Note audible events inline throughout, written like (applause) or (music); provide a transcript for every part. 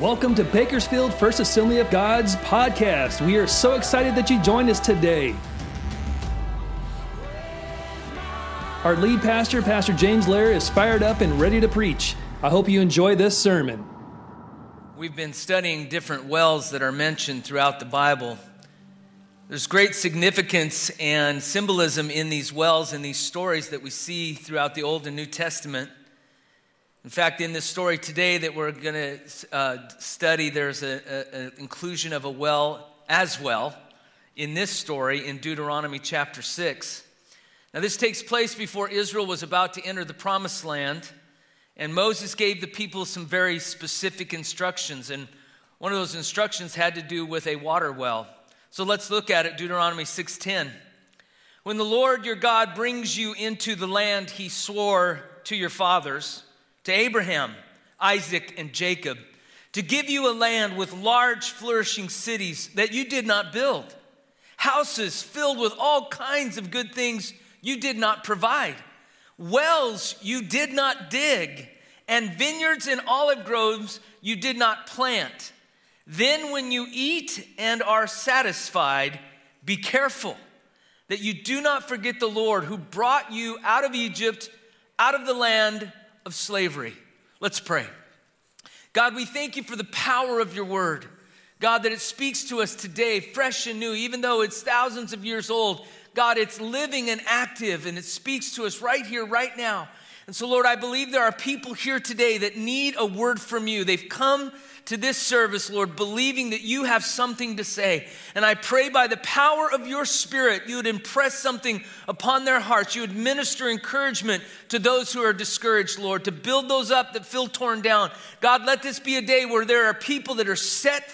Welcome to Bakersfield First Assembly of God's podcast. We are so excited that you joined us today. Our lead pastor, Pastor James Lair, is fired up and ready to preach. I hope you enjoy this sermon. We've been studying different wells that are mentioned throughout the Bible. There's great significance and symbolism in these wells and these stories that we see throughout the Old and New Testament. In fact, in this story today that we're going to uh, study, there's an inclusion of a well as well in this story in Deuteronomy chapter 6. Now, this takes place before Israel was about to enter the promised land, and Moses gave the people some very specific instructions. And one of those instructions had to do with a water well. So let's look at it Deuteronomy 6:10. When the Lord your God brings you into the land he swore to your fathers, to Abraham, Isaac, and Jacob to give you a land with large, flourishing cities that you did not build, houses filled with all kinds of good things you did not provide, wells you did not dig, and vineyards and olive groves you did not plant. Then, when you eat and are satisfied, be careful that you do not forget the Lord who brought you out of Egypt, out of the land of slavery. Let's pray. God, we thank you for the power of your word. God, that it speaks to us today, fresh and new, even though it's thousands of years old. God, it's living and active, and it speaks to us right here, right now. And so, Lord, I believe there are people here today that need a word from you. They've come to this service, Lord, believing that you have something to say. And I pray by the power of your Spirit, you would impress something upon their hearts. You would minister encouragement to those who are discouraged, Lord, to build those up that feel torn down. God, let this be a day where there are people that are set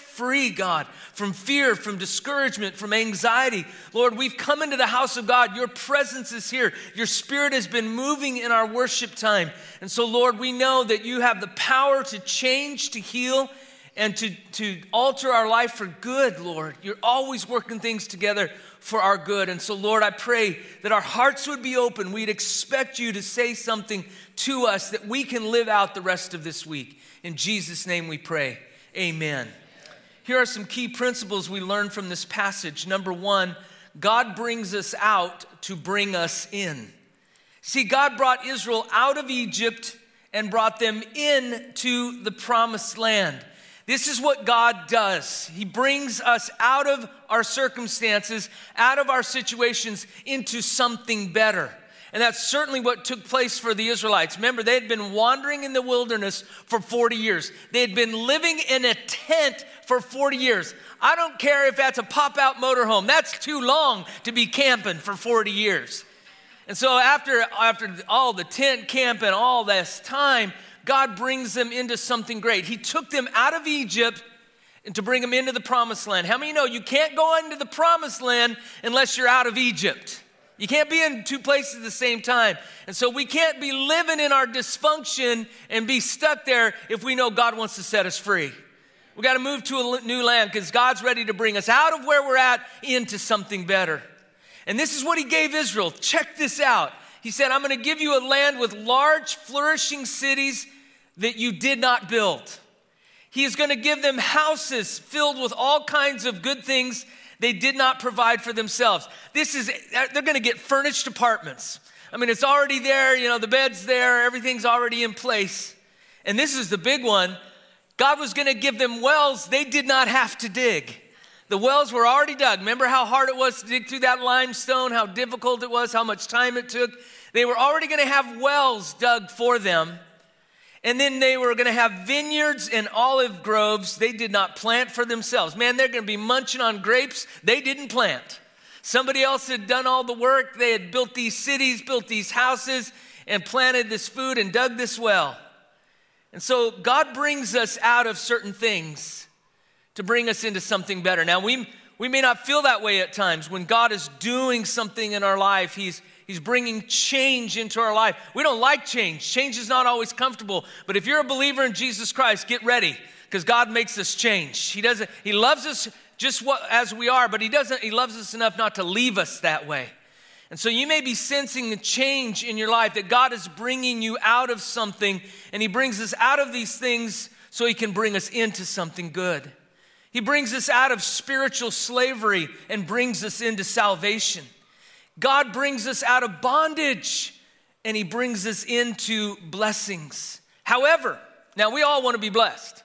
God, from fear, from discouragement, from anxiety. Lord, we've come into the house of God. Your presence is here. Your spirit has been moving in our worship time. And so, Lord, we know that you have the power to change, to heal, and to, to alter our life for good, Lord. You're always working things together for our good. And so, Lord, I pray that our hearts would be open. We'd expect you to say something to us that we can live out the rest of this week. In Jesus' name we pray. Amen. Here are some key principles we learn from this passage. Number one, God brings us out to bring us in. See, God brought Israel out of Egypt and brought them into the promised land. This is what God does. He brings us out of our circumstances, out of our situations, into something better. And that's certainly what took place for the Israelites. Remember, they had been wandering in the wilderness for 40 years. They had been living in a tent for 40 years. I don't care if that's a pop out motorhome, that's too long to be camping for 40 years. And so, after, after all the tent camp and all this time, God brings them into something great. He took them out of Egypt and to bring them into the promised land. How many know you can't go into the promised land unless you're out of Egypt? You can't be in two places at the same time. And so we can't be living in our dysfunction and be stuck there if we know God wants to set us free. We got to move to a new land because God's ready to bring us out of where we're at into something better. And this is what He gave Israel. Check this out. He said, I'm going to give you a land with large, flourishing cities that you did not build. He is going to give them houses filled with all kinds of good things they did not provide for themselves. This is, they're going to get furnished apartments. I mean, it's already there, you know, the bed's there, everything's already in place. And this is the big one God was going to give them wells they did not have to dig. The wells were already dug. Remember how hard it was to dig through that limestone, how difficult it was, how much time it took? They were already going to have wells dug for them. And then they were going to have vineyards and olive groves they did not plant for themselves. Man, they're going to be munching on grapes they didn't plant. Somebody else had done all the work. They had built these cities, built these houses, and planted this food and dug this well. And so God brings us out of certain things to bring us into something better. Now, we, we may not feel that way at times. When God is doing something in our life, He's He's bringing change into our life. We don't like change. Change is not always comfortable. But if you're a believer in Jesus Christ, get ready because God makes us change. He doesn't he loves us just what, as we are, but he doesn't he loves us enough not to leave us that way. And so you may be sensing a change in your life that God is bringing you out of something and he brings us out of these things so he can bring us into something good. He brings us out of spiritual slavery and brings us into salvation. God brings us out of bondage and he brings us into blessings. However, now we all want to be blessed.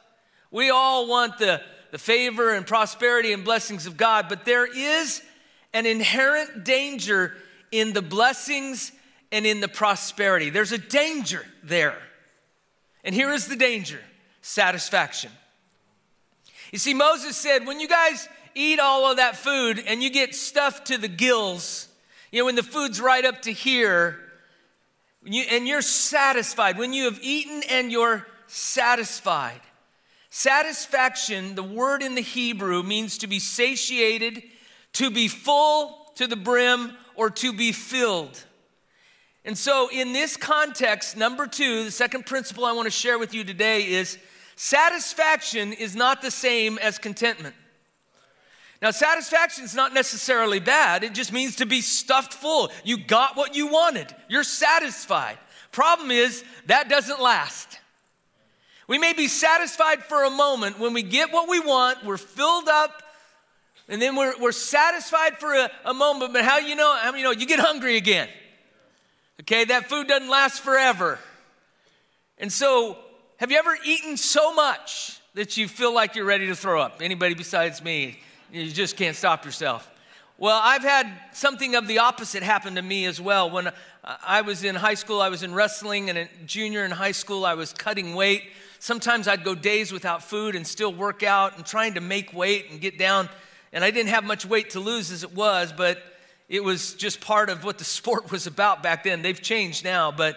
We all want the, the favor and prosperity and blessings of God, but there is an inherent danger in the blessings and in the prosperity. There's a danger there. And here is the danger satisfaction. You see, Moses said, when you guys eat all of that food and you get stuffed to the gills, you know, when the food's right up to here, and you're satisfied, when you have eaten and you're satisfied. Satisfaction, the word in the Hebrew, means to be satiated, to be full to the brim, or to be filled. And so, in this context, number two, the second principle I want to share with you today is satisfaction is not the same as contentment. Now, satisfaction is not necessarily bad, it just means to be stuffed full. You got what you wanted, you're satisfied. Problem is, that doesn't last. We may be satisfied for a moment when we get what we want, we're filled up, and then we're, we're satisfied for a, a moment, but how you know, how you know, you get hungry again. Okay, that food doesn't last forever. And so, have you ever eaten so much that you feel like you're ready to throw up? Anybody besides me? You just can't stop yourself. Well, I've had something of the opposite happen to me as well. When I was in high school, I was in wrestling, and a junior in high school, I was cutting weight. Sometimes I'd go days without food and still work out and trying to make weight and get down. And I didn't have much weight to lose as it was, but it was just part of what the (laughs) sport was about back then. They've changed now, but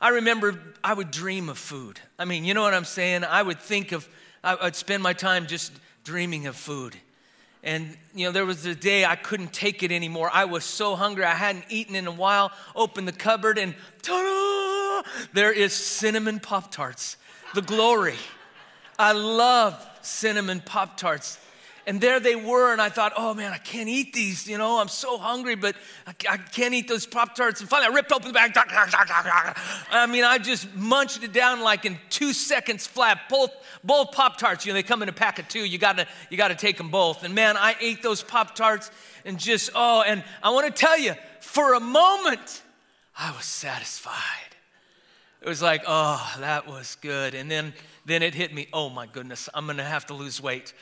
I remember I would dream of food. I mean, you know what I'm saying? I would think of, I'd spend my time just dreaming of food. And, you know, there was a day I couldn't take it anymore. I was so hungry. I hadn't eaten in a while. Opened the cupboard and ta-da! There is cinnamon Pop Tarts. The glory. I love cinnamon Pop Tarts. And there they were, and I thought, oh man, I can't eat these. You know, I'm so hungry, but I, I can't eat those Pop Tarts. And finally, I ripped open the bag. I mean, I just munched it down like in two seconds flat. Both, both Pop Tarts, you know, they come in a pack of two. You gotta, you gotta take them both. And man, I ate those Pop Tarts and just, oh, and I wanna tell you, for a moment, I was satisfied. It was like, oh, that was good. And then, then it hit me, oh my goodness, I'm gonna have to lose weight.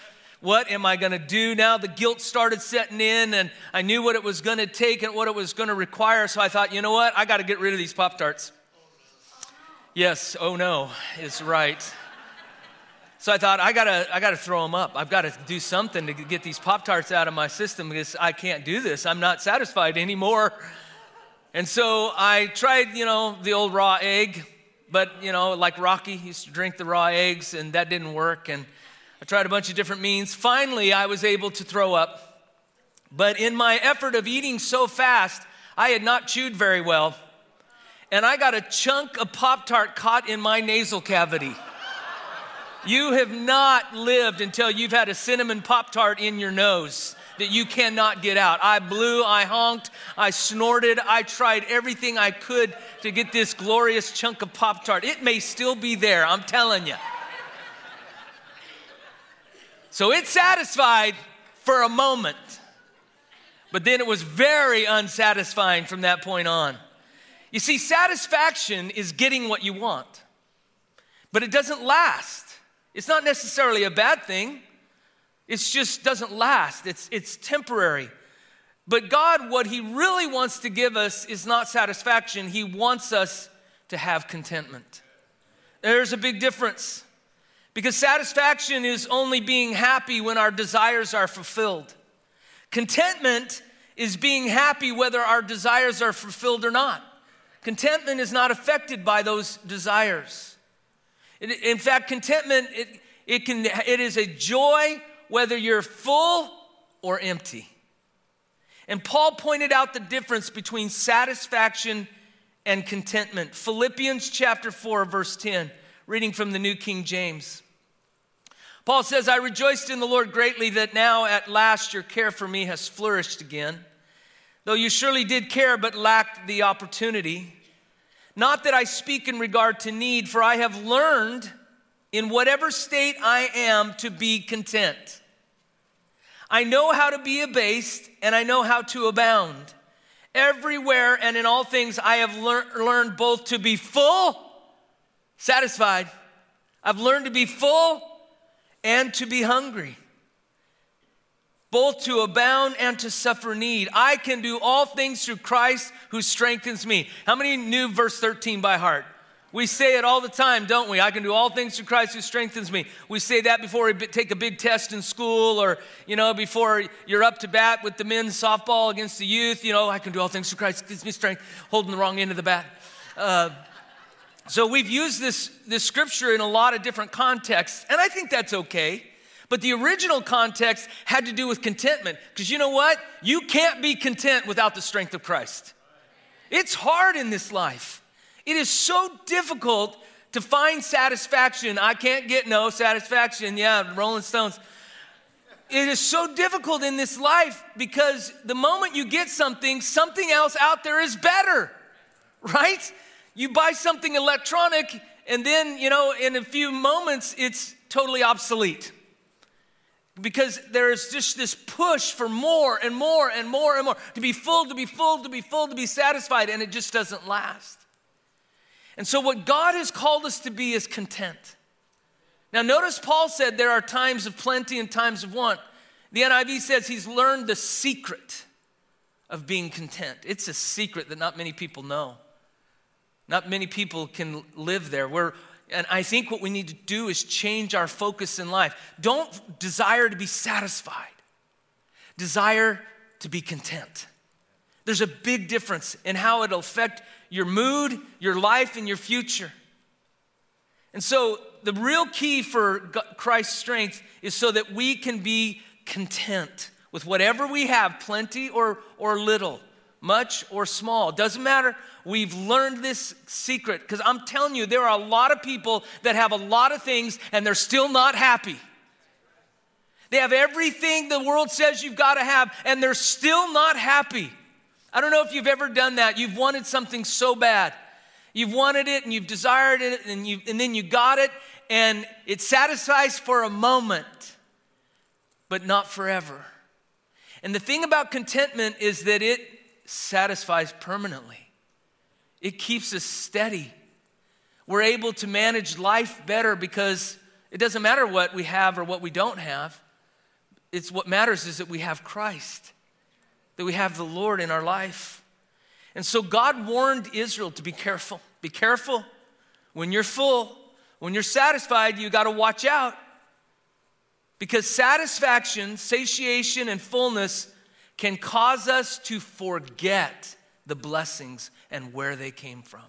What am I going to do now? The guilt started setting in, and I knew what it was going to take and what it was going to require. So I thought, you know what? I got to get rid of these Pop Tarts. Yes, oh no, is right. So I thought, I gotta, I gotta throw them up. I've got to do something to get these Pop Tarts out of my system because I can't do this. I'm not satisfied anymore. And so I tried, you know, the old raw egg, but, you know, like Rocky used to drink the raw eggs, and that didn't work. And I tried a bunch of different means. Finally, I was able to throw up. But in my effort of eating so fast, I had not chewed very well. And I got a chunk of Pop Tart caught in my nasal cavity. You have not lived until you've had a cinnamon Pop Tart in your nose that you cannot get out. I blew, I honked, I snorted, I tried everything I could to get this glorious chunk of Pop Tart. It may still be there, I'm telling you. So it satisfied for a moment, but then it was very unsatisfying from that point on. You see, satisfaction is getting what you want, but it doesn't last. It's not necessarily a bad thing, it just doesn't last, it's, it's temporary. But God, what He really wants to give us is not satisfaction, He wants us to have contentment. There's a big difference. Because satisfaction is only being happy when our desires are fulfilled. Contentment is being happy whether our desires are fulfilled or not. Contentment is not affected by those desires. In fact, contentment, it, it, can, it is a joy whether you're full or empty. And Paul pointed out the difference between satisfaction and contentment. Philippians chapter 4, verse 10, reading from the New King James. Paul says, I rejoiced in the Lord greatly that now at last your care for me has flourished again, though you surely did care but lacked the opportunity. Not that I speak in regard to need, for I have learned in whatever state I am to be content. I know how to be abased and I know how to abound. Everywhere and in all things, I have lear- learned both to be full, satisfied. I've learned to be full and to be hungry, both to abound and to suffer need. I can do all things through Christ who strengthens me. How many knew verse 13 by heart? We say it all the time, don't we? I can do all things through Christ who strengthens me. We say that before we take a big test in school or, you know, before you're up to bat with the men's softball against the youth. You know, I can do all things through Christ gives me strength, holding the wrong end of the bat. Uh, so we've used this, this scripture in a lot of different contexts, and I think that's okay. But the original context had to do with contentment. Because you know what? You can't be content without the strength of Christ. It's hard in this life. It is so difficult to find satisfaction. I can't get no satisfaction. Yeah, Rolling Stones. It is so difficult in this life because the moment you get something, something else out there is better, right? You buy something electronic, and then, you know, in a few moments, it's totally obsolete. Because there is just this push for more and more and more and more to be full, to be full, to be full, to be satisfied, and it just doesn't last. And so, what God has called us to be is content. Now, notice Paul said there are times of plenty and times of want. The NIV says he's learned the secret of being content. It's a secret that not many people know. Not many people can live there. We're, and I think what we need to do is change our focus in life. Don't desire to be satisfied, desire to be content. There's a big difference in how it'll affect your mood, your life, and your future. And so, the real key for Christ's strength is so that we can be content with whatever we have, plenty or, or little, much or small. Doesn't matter. We've learned this secret because I'm telling you, there are a lot of people that have a lot of things and they're still not happy. They have everything the world says you've got to have and they're still not happy. I don't know if you've ever done that. You've wanted something so bad. You've wanted it and you've desired it and, you, and then you got it and it satisfies for a moment, but not forever. And the thing about contentment is that it satisfies permanently, it keeps us steady. We're able to manage life better because it doesn't matter what we have or what we don't have. It's what matters is that we have Christ that we have the Lord in our life. And so God warned Israel to be careful. Be careful. When you're full, when you're satisfied, you got to watch out. Because satisfaction, satiation, and fullness can cause us to forget the blessings and where they came from.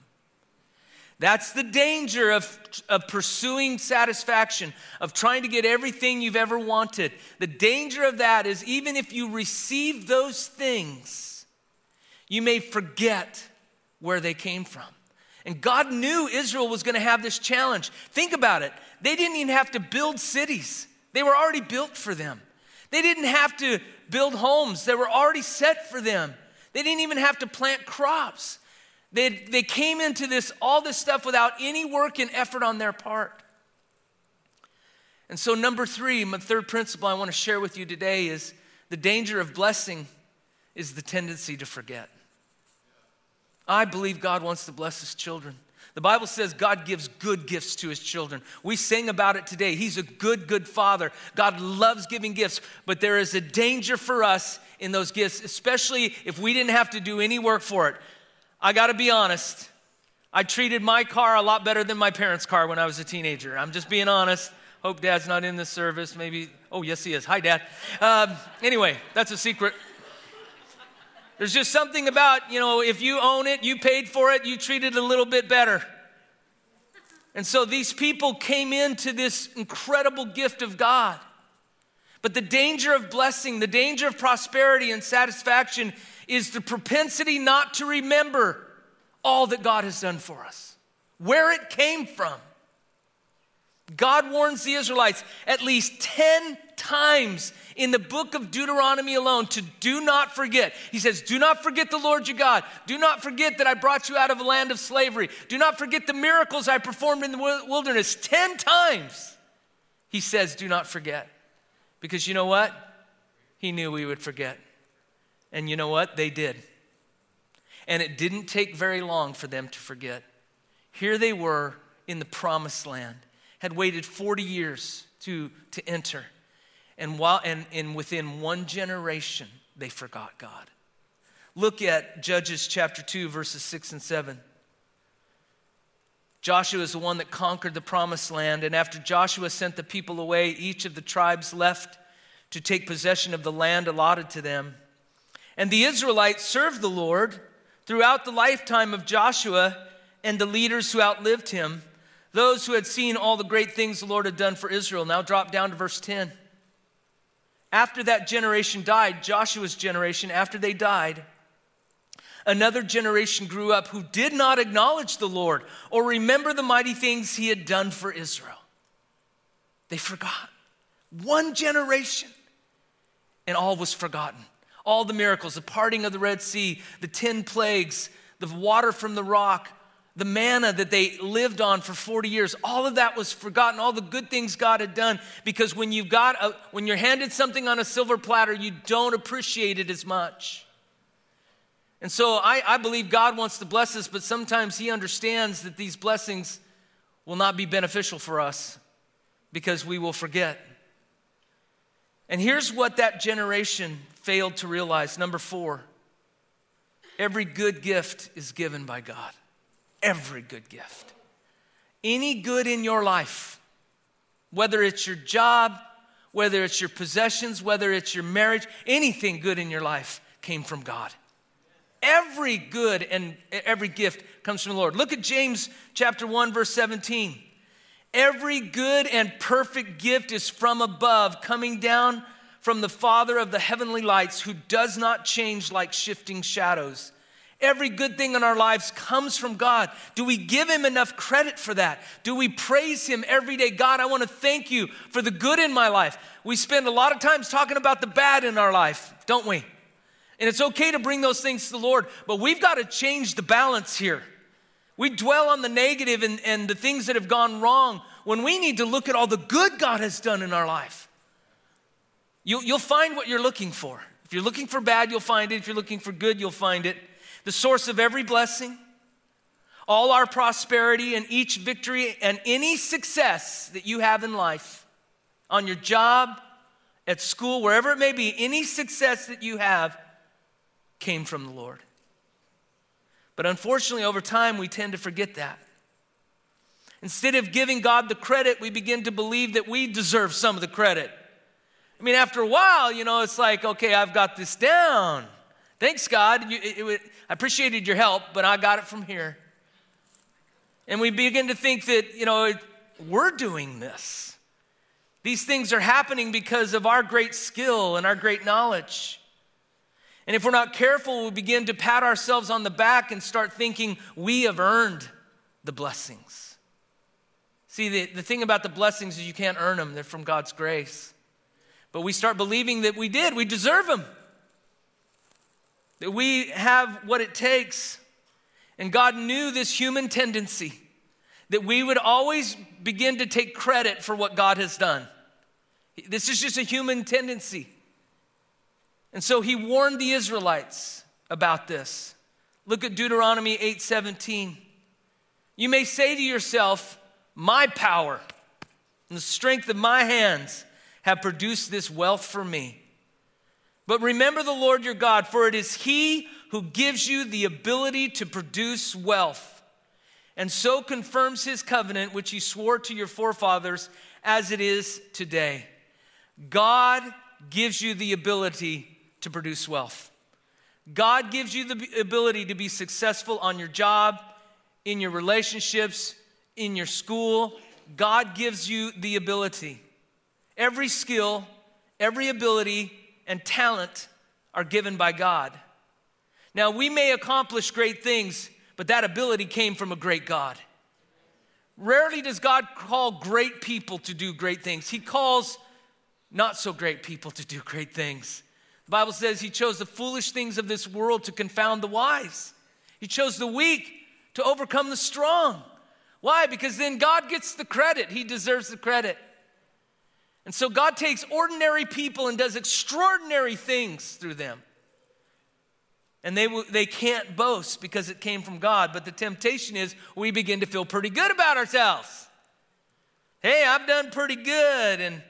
That's the danger of, of pursuing satisfaction, of trying to get everything you've ever wanted. The danger of that is even if you receive those things, you may forget where they came from. And God knew Israel was going to have this challenge. Think about it. They didn't even have to build cities, they were already built for them. They didn't have to build homes, they were already set for them. They didn't even have to plant crops. They, they came into this, all this stuff without any work and effort on their part. And so, number three, my third principle I want to share with you today is the danger of blessing is the tendency to forget. I believe God wants to bless his children. The Bible says God gives good gifts to his children. We sing about it today. He's a good, good father. God loves giving gifts, but there is a danger for us in those gifts, especially if we didn't have to do any work for it. I got to be honest. I treated my car a lot better than my parents' car when I was a teenager. I'm just being honest. Hope dad's not in this service. Maybe, oh, yes, he is. Hi, dad. Um, anyway, that's a secret. There's just something about, you know, if you own it, you paid for it, you treat it a little bit better. And so these people came into this incredible gift of God. But the danger of blessing, the danger of prosperity and satisfaction is the propensity not to remember all that God has done for us, where it came from. God warns the Israelites at least 10 times in the book of Deuteronomy alone to do not forget. He says, Do not forget the Lord your God. Do not forget that I brought you out of a land of slavery. Do not forget the miracles I performed in the wilderness. Ten times he says, Do not forget. Because you know what? He knew we would forget. And you know what? They did. And it didn't take very long for them to forget. Here they were in the promised land, had waited 40 years to, to enter. And, while, and, and within one generation, they forgot God. Look at Judges chapter 2, verses 6 and 7. Joshua is the one that conquered the promised land, and after Joshua sent the people away, each of the tribes left to take possession of the land allotted to them. And the Israelites served the Lord throughout the lifetime of Joshua and the leaders who outlived him, those who had seen all the great things the Lord had done for Israel. Now drop down to verse 10. After that generation died, Joshua's generation, after they died, another generation grew up who did not acknowledge the Lord or remember the mighty things he had done for Israel. They forgot. One generation, and all was forgotten. All the miracles, the parting of the Red Sea, the 10 plagues, the water from the rock, the manna that they lived on for 40 years, all of that was forgotten, all the good things God had done, because when you've got a, when you're handed something on a silver platter, you don't appreciate it as much. And so I, I believe God wants to bless us, but sometimes He understands that these blessings will not be beneficial for us because we will forget. And here's what that generation failed to realize number four every good gift is given by God every good gift. Any good in your life, whether it's your job, whether it's your possessions, whether it's your marriage, anything good in your life came from God. Every good and every gift comes from the Lord. Look at James chapter 1 verse 17. Every good and perfect gift is from above, coming down from the Father of the heavenly lights, who does not change like shifting shadows. Every good thing in our lives comes from God. Do we give Him enough credit for that? Do we praise Him every day? God, I want to thank you for the good in my life. We spend a lot of times talking about the bad in our life, don't we? And it's okay to bring those things to the Lord, but we've got to change the balance here. We dwell on the negative and, and the things that have gone wrong when we need to look at all the good God has done in our life. You, you'll find what you're looking for. If you're looking for bad, you'll find it. If you're looking for good, you'll find it the source of every blessing, all our prosperity, and each victory and any success that you have in life, on your job, at school, wherever it may be, any success that you have came from the Lord. But unfortunately, over time, we tend to forget that. Instead of giving God the credit, we begin to believe that we deserve some of the credit. I mean, after a while, you know, it's like, okay, I've got this down. Thanks, God. You, it, it, I appreciated your help, but I got it from here. And we begin to think that, you know, we're doing this. These things are happening because of our great skill and our great knowledge. And if we're not careful, we begin to pat ourselves on the back and start thinking we have earned the blessings. See, the, the thing about the blessings is you can't earn them, they're from God's grace. But we start believing that we did, we deserve them that we have what it takes. And God knew this human tendency that we would always begin to take credit for what God has done. This is just a human tendency. And so he warned the Israelites about this. Look at Deuteronomy 8:17. You may say to yourself, "My power and the strength of my hands have produced this wealth for me." But remember the Lord your God, for it is He who gives you the ability to produce wealth, and so confirms His covenant, which He swore to your forefathers, as it is today. God gives you the ability to produce wealth. God gives you the ability to be successful on your job, in your relationships, in your school. God gives you the ability. Every skill, every ability and talent are given by God. Now, we may accomplish great things, but that ability came from a great God. Rarely does God call great people to do great things. He calls not so great people to do great things. The Bible says he chose the foolish things of this world to confound the wise. He chose the weak to overcome the strong. Why? Because then God gets the credit. He deserves the credit. And so God takes ordinary people and does extraordinary things through them. And they, they can't boast because it came from God. But the temptation is we begin to feel pretty good about ourselves. Hey, I've done pretty good. And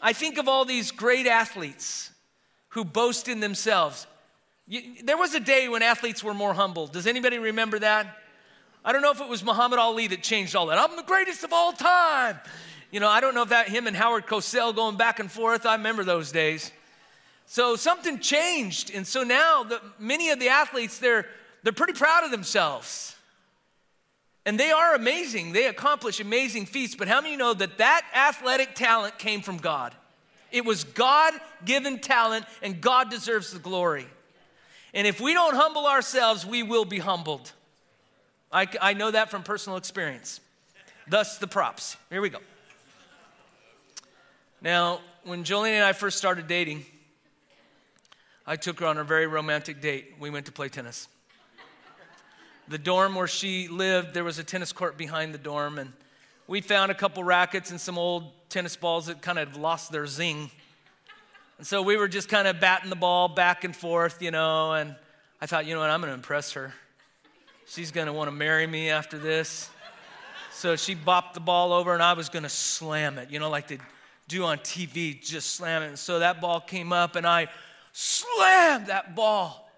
I think of all these great athletes who boast in themselves. There was a day when athletes were more humble. Does anybody remember that? I don't know if it was Muhammad Ali that changed all that. I'm the greatest of all time. You know, I don't know if that him and Howard Cosell going back and forth. I remember those days. So something changed, and so now the, many of the athletes they're they're pretty proud of themselves, and they are amazing. They accomplish amazing feats. But how many know that that athletic talent came from God? It was God-given talent, and God deserves the glory. And if we don't humble ourselves, we will be humbled. I, I know that from personal experience. Thus, the props. Here we go. Now, when Jolene and I first started dating, I took her on a very romantic date. We went to play tennis. The dorm where she lived, there was a tennis court behind the dorm, and we found a couple rackets and some old tennis balls that kind of lost their zing. And so we were just kind of batting the ball back and forth, you know, and I thought, you know what, I'm going to impress her. She's going to want to marry me after this. So she bopped the ball over, and I was going to slam it, you know, like they do on TV, just slam it. And so that ball came up, and I slammed that ball.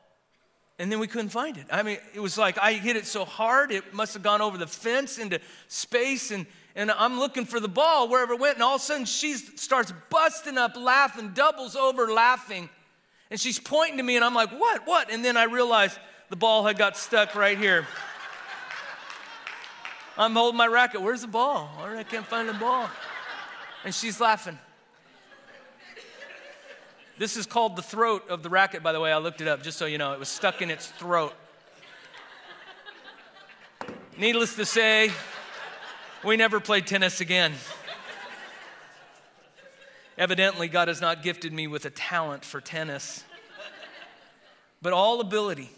And then we couldn't find it. I mean, it was like I hit it so hard, it must have gone over the fence into space. And, and I'm looking for the ball wherever it went. And all of a sudden, she starts busting up laughing, doubles over laughing. And she's pointing to me, and I'm like, what, what? And then I realized the ball had got stuck right here. I'm holding my racket. Where's the ball? I can't find the ball. And she's laughing. This is called the throat of the racket, by the way. I looked it up just so you know. It was stuck in its throat. Needless to say, we never played tennis again. Evidently, God has not gifted me with a talent for tennis. But all ability,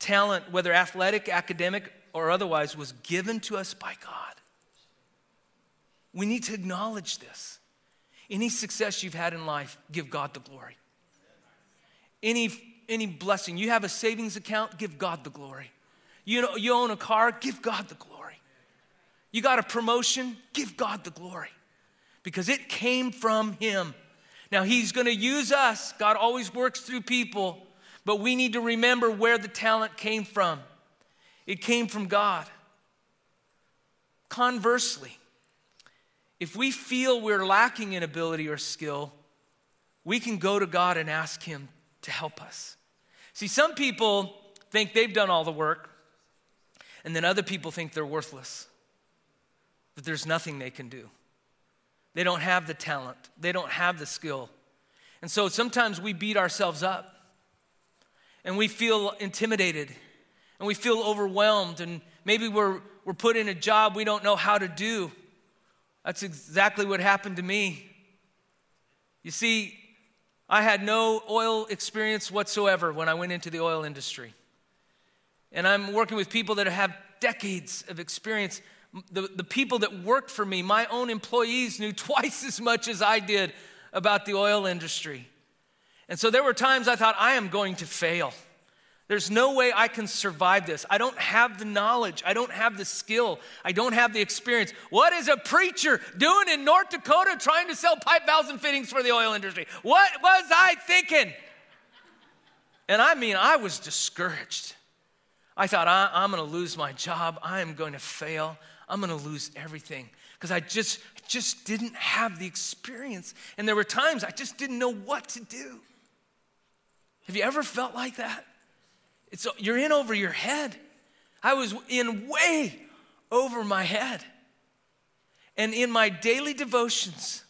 talent, whether athletic, academic, or otherwise, was given to us by God. We need to acknowledge this. Any success you've had in life, give God the glory. Any, any blessing, you have a savings account, give God the glory. You, know, you own a car, give God the glory. You got a promotion, give God the glory because it came from Him. Now, He's gonna use us. God always works through people, but we need to remember where the talent came from. It came from God. Conversely, if we feel we're lacking in ability or skill, we can go to God and ask Him to help us. See, some people think they've done all the work, and then other people think they're worthless, that there's nothing they can do. They don't have the talent, they don't have the skill. And so sometimes we beat ourselves up and we feel intimidated and we feel overwhelmed, and maybe we're, we're put in a job we don't know how to do. That's exactly what happened to me. You see, I had no oil experience whatsoever when I went into the oil industry. And I'm working with people that have decades of experience. The, the people that worked for me, my own employees, knew (laughs) twice as much as I did about the oil industry. And so there were times I thought, I am going to fail. There's no way I can survive this. I don't have the knowledge. I don't have the skill. I don't have the experience. What is a preacher doing in North Dakota trying to sell pipe valves and fittings for the oil industry? What was I thinking? And I mean, I was discouraged. I thought, I, am going to lose my job. I am going to fail. I'm going to lose everything because I just, just didn't have the experience. And there were times I just didn't know what to do. Have you ever felt like that? It's, you're in over your head. I was in way over my head. And in my daily devotions,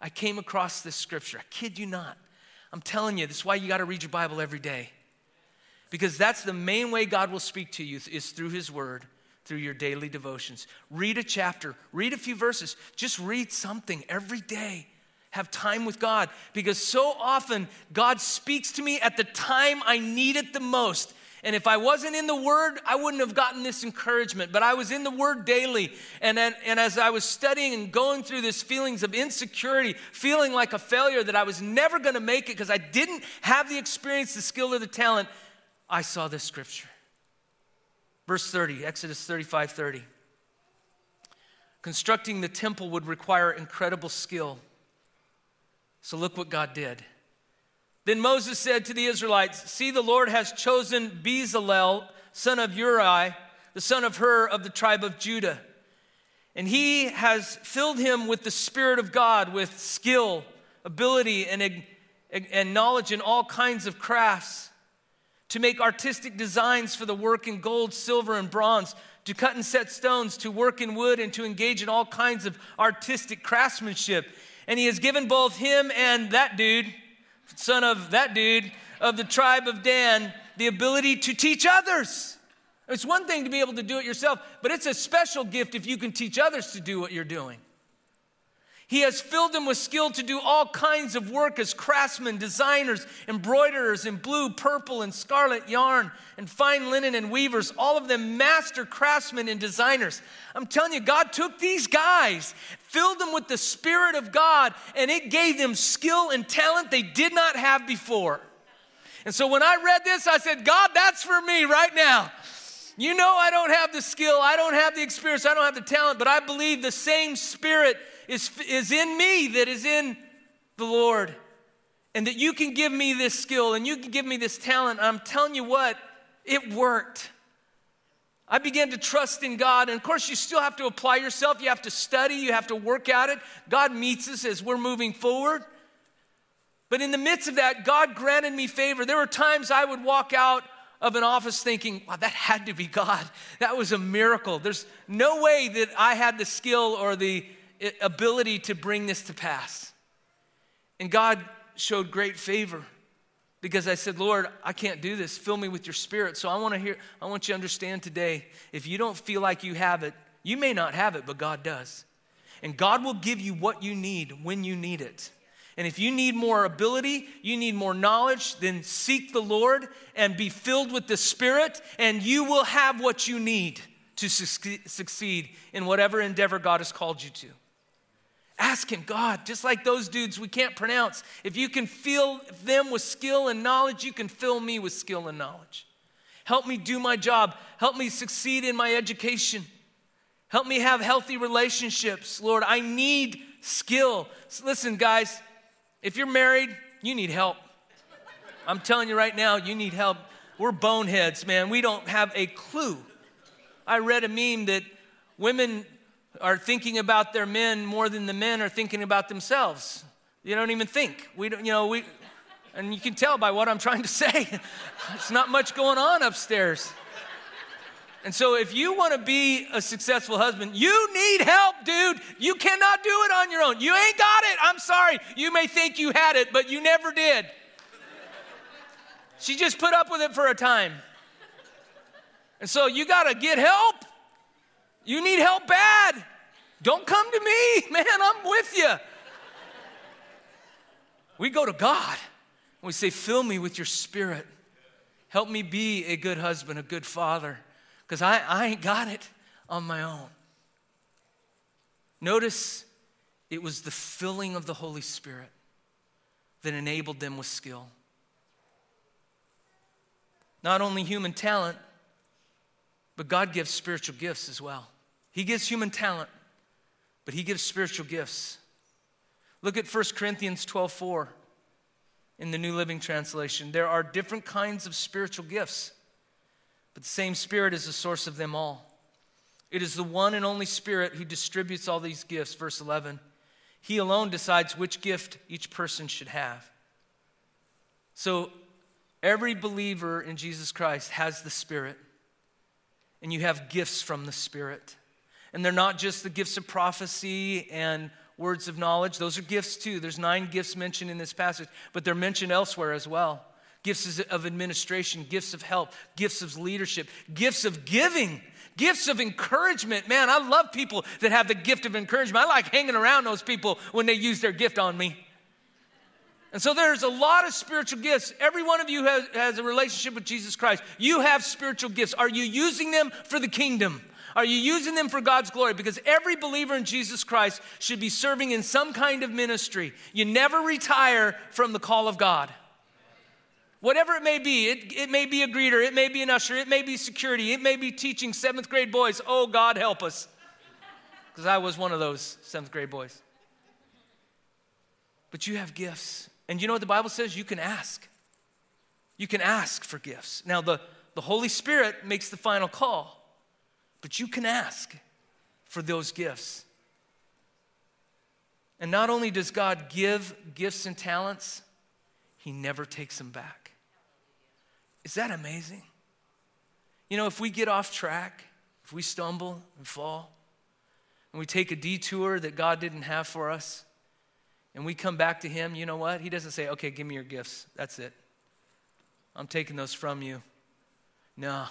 I came across this scripture. I kid you not. I'm telling you, this is why you got to read your Bible every day. Because that's the main way God will speak to you is through His Word, through your daily devotions. Read a chapter, read a few verses, just read something every day have time with God because so often God speaks to me at the time I need it the most. And if I wasn't in the Word, I wouldn't have gotten this encouragement. But I was in the Word daily. And, then, and as I was studying and going through this feelings of insecurity, feeling like a failure, that I was never going to make it because I didn't have the experience, the skill, or the talent, I saw this scripture. Verse 30, Exodus 35 30. Constructing the temple would require incredible skill. So look what God did. Then Moses said to the Israelites, See, the Lord has chosen Bezalel, son of Uri, the son of Hur of the tribe of Judah. And he has filled him with the Spirit of God, with skill, ability, and, and knowledge in all kinds of crafts, to make artistic designs for the work in gold, silver, and bronze, to cut and set stones, to work in wood, and to engage in all kinds of artistic craftsmanship. And he has given both him and that dude, son of that dude, of the tribe of Dan, the ability to teach others. It's one thing to be able to do it yourself, but it's a special gift if you can teach others to do what you're doing. He has filled them with skill to do all kinds of work as craftsmen, designers, embroiderers in blue, purple, and scarlet yarn, and fine linen and weavers, all of them master craftsmen and designers. I'm telling you, God took these guys, filled them with the Spirit of God, and it gave them skill and talent they did not have before. And so when I read this, I said, God, that's for me right now. You know, I don't have the skill, I don't have the experience, I don't have the talent, but I believe the same Spirit is, is in me that is in the Lord. And that you can give me this skill and you can give me this talent. I'm telling you what, it worked. I began to trust in God. And of course, you still have to apply yourself. You have to study. You have to work at it. God meets us as we're moving forward. But in the midst of that, God granted me favor. There were times I would walk out of an office thinking, wow, that had to be God. That was a miracle. There's no way that I had the skill or the eh, ability to bring this to pass. And God showed great favor because I said, Lord, I can't do this. Fill me with your spirit. So I want to hear, I want you to understand today if you don't feel like you have it, you may not have it, but God does. And God will give you what you need when you need it. And if you need more ability, you need more knowledge, then seek the Lord and be filled with the Spirit, and you will have what you need to succeed in whatever endeavor God has called you to. Ask him, God, just like those dudes we can't pronounce. If you can fill them with skill and knowledge, you can fill me with skill and knowledge. Help me do my job. Help me succeed in my education. Help me have healthy relationships. Lord, I need skill. So listen, guys, if you're married, you need help. I'm telling you right now, you need help. We're boneheads, man. We don't have a clue. I read a meme that women are thinking about their men more than the men are thinking about themselves. You don't even think. We don't, you know, we, and you can tell by what I'm trying to (laughs) say. it's not much going on upstairs. And so, if you want to be a successful husband, you need help, dude. You cannot do it on your own. You ain't got it. I'm sorry. You may think you had it, but you never did. She just put up with it for a time. And so, you got to get help. You need help bad. Don't come to me, (laughs) man, I'm with you. We go to God and we say, Fill me with your spirit. Help me be a good husband, a good father, because I, I ain't got it on my own. Notice it was the filling of the Holy Spirit that enabled them with skill. Not only human talent, but God gives spiritual gifts as well. He gives human talent, but he gives spiritual gifts. Look at 1 Corinthians 12 4 in the New Living Translation. There are different kinds of spiritual gifts, but the same Spirit is the source of them all. It is the one and only Spirit who distributes all these gifts. Verse 11. He alone decides which gift each person should have. So, every believer in Jesus Christ has the Spirit, and you have gifts from the Spirit. And they're not just the gifts of prophecy and words of knowledge, those are gifts too. There's nine gifts mentioned in this passage, but they're mentioned elsewhere as well. Gifts of administration, gifts of help, gifts of leadership, gifts of giving, gifts of encouragement. Man, I love people that have the gift of encouragement. I like hanging around those people when they use their gift on me. And so there's a lot of spiritual gifts. Every one of you has, has a relationship with Jesus Christ. You have spiritual gifts. Are you using them for the kingdom? Are you using them for God's glory? Because every believer in Jesus Christ should be serving in some kind of ministry. You never retire from the call of God. Whatever it may be, it, it may be a greeter, it may be an usher, it may be security, it may be teaching seventh grade boys. Oh, God, help us. Because I was one of those seventh grade boys. But you have gifts. And you know what the Bible says? You can ask. You can ask for gifts. Now, the, the Holy Spirit makes the final call, but you can ask for those gifts. And not only does God give gifts and talents, He never takes them back. Is that amazing? You know, if we get off track, if we stumble and fall, and we take a detour that God didn't have for us, and we come back to Him, you know what? He doesn't say, okay, give me your gifts. That's it. I'm taking those from you. No,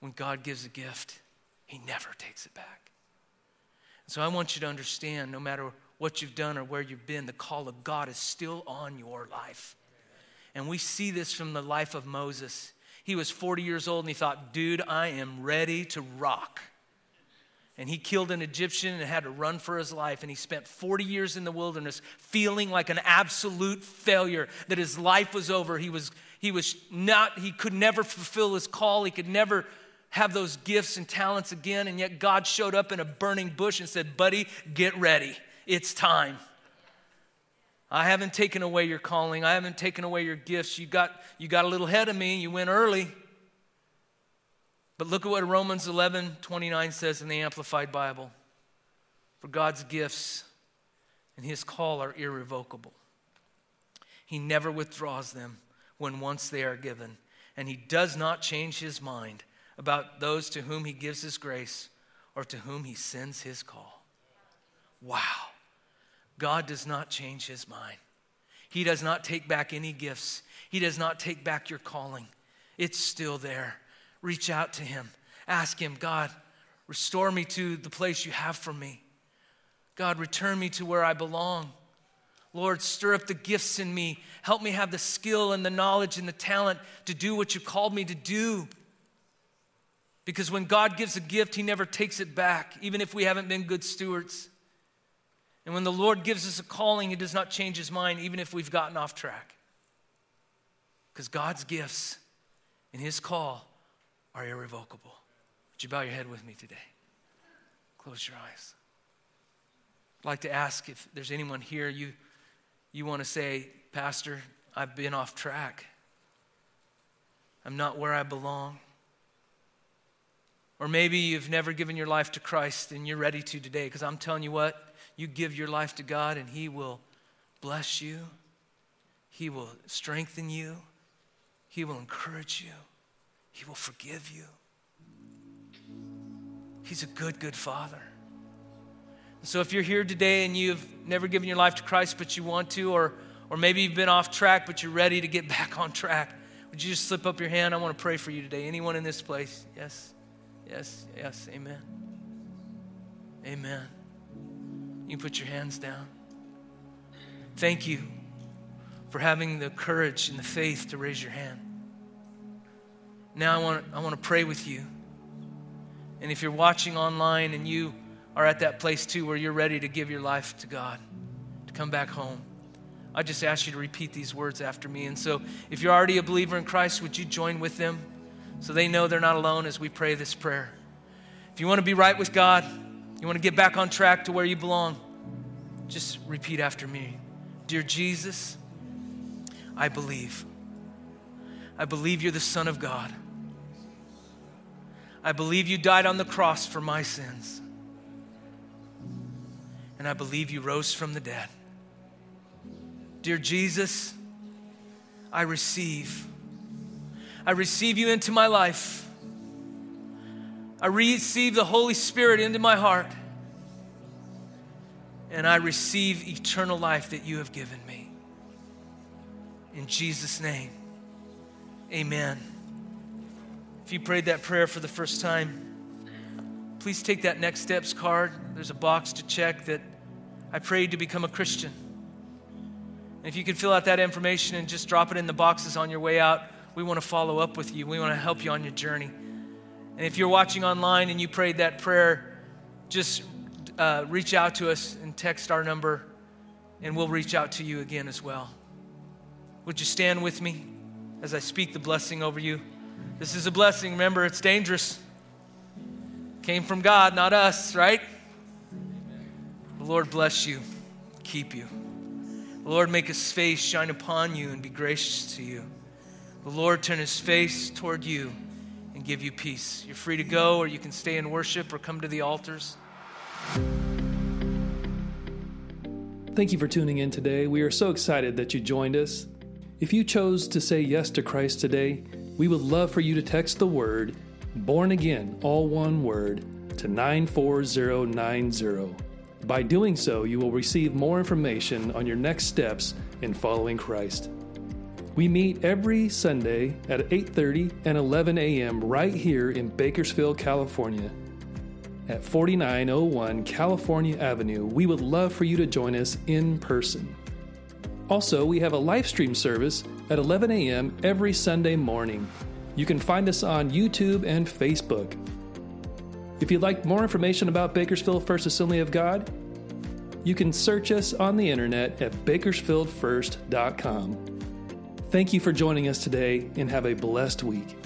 when God gives a gift, He never takes it back. So I want you to understand no matter what you've done or where you've been, the call of God is still on your life. And we see this from the life of Moses. He was 40 years old and he thought, dude, I am ready to rock. And he killed an Egyptian and had to run for his life. And he spent 40 years in the wilderness feeling like an absolute failure, that his life was over. He was, he was not, he could never fulfill his call. He could never have those gifts and talents again. And yet God showed up in a burning bush and said, buddy, get ready. It's time. I haven't taken away your calling. I haven't taken away your gifts. You got, you got a little ahead of me. You went early. But look at what Romans 11 29 says in the Amplified Bible. For God's gifts and his call are irrevocable. He never withdraws them when once they are given, and he does not change his mind about those to whom he gives his grace or to whom he sends his call. Wow. God does not change his mind. He does not take back any gifts, He does not take back your calling. It's still there. Reach out to Him. Ask Him, God, restore me to the place you have for me. God, return me to where I belong. Lord, stir up the gifts in me. Help me have the skill and the knowledge and the talent to do what you called me to do. Because when God gives a gift, He never takes it back, even if we haven't been good stewards. And when the Lord gives us a calling, He does not change His mind, even if we've gotten off track. Because God's gifts and His call are irrevocable. Would you bow your head with me today? Close your eyes. I'd like to ask if there's anyone here you, you want to say, Pastor, I've been off track. I'm not where I belong. Or maybe you've never given your life to Christ and you're ready to today, because I'm telling you what, you give your life to God, and He will bless you, He will strengthen you, He will encourage you, He will forgive you. He's a good, good Father. So if you're here today and you've never given your life to Christ, but you want to, or, or maybe you've been off track, but you're ready to get (laughs) back on track, would you just slip up your hand? I want to pray for you today. Anyone in this place? Yes, yes, yes. Amen. Amen. You put your hands down. Thank you for having the courage and the faith to raise your hand. Now I want, I want to pray with you. And if you're watching online and you are at that place too where you're ready to give your life to God, to come back home, I just ask you to repeat these words after me. And so if you're already a believer in Christ, would you join with them so they know they're not alone as we pray this prayer? If you want to be right with God, you want to get back on track to where you belong? Just repeat after me Dear Jesus, I believe. I believe you're the Son of God. I believe you died on the cross for my sins. And I believe you rose from the dead. Dear Jesus, I receive. I receive you into my life. I receive the Holy Spirit into my heart. And I receive eternal life that you have given me. In Jesus' name, Amen. If you prayed that prayer for the first time, please take that next steps card. There's a box to check that I prayed to become a Christian. And if you could fill out that information and just drop it in the boxes on your way out, we want to follow up with you. We want to help you on your journey. And if you're watching online and you prayed that prayer, just uh, reach out to us and text our number, and we'll reach out to you again as well. Would you stand with me as I speak the blessing over you? This is a blessing. Remember, it's dangerous. Came from God, not us, right? The Lord bless you, keep you. The Lord make his face shine upon you and be gracious to you. The Lord turn his face toward you and give you peace. You're free to go, or you can stay in worship or come to the altars. Thank you for tuning in today. We are so excited that you joined us. If you chose to say yes to Christ today, we would love for you to text the word born again, all one word, to 94090. By doing so, you will receive more information on your next steps in following Christ. We meet every Sunday at 8:30 and 11 a.m. right here in Bakersfield, California. At 4901 California Avenue, we would love for you to join us in person. Also, we have a live stream service at 11 a.m. every Sunday morning. You can find us on YouTube and Facebook. If you'd like more information about Bakersfield First Assembly of God, you can search us on the internet at bakersfieldfirst.com. Thank you for joining us today and have a blessed week.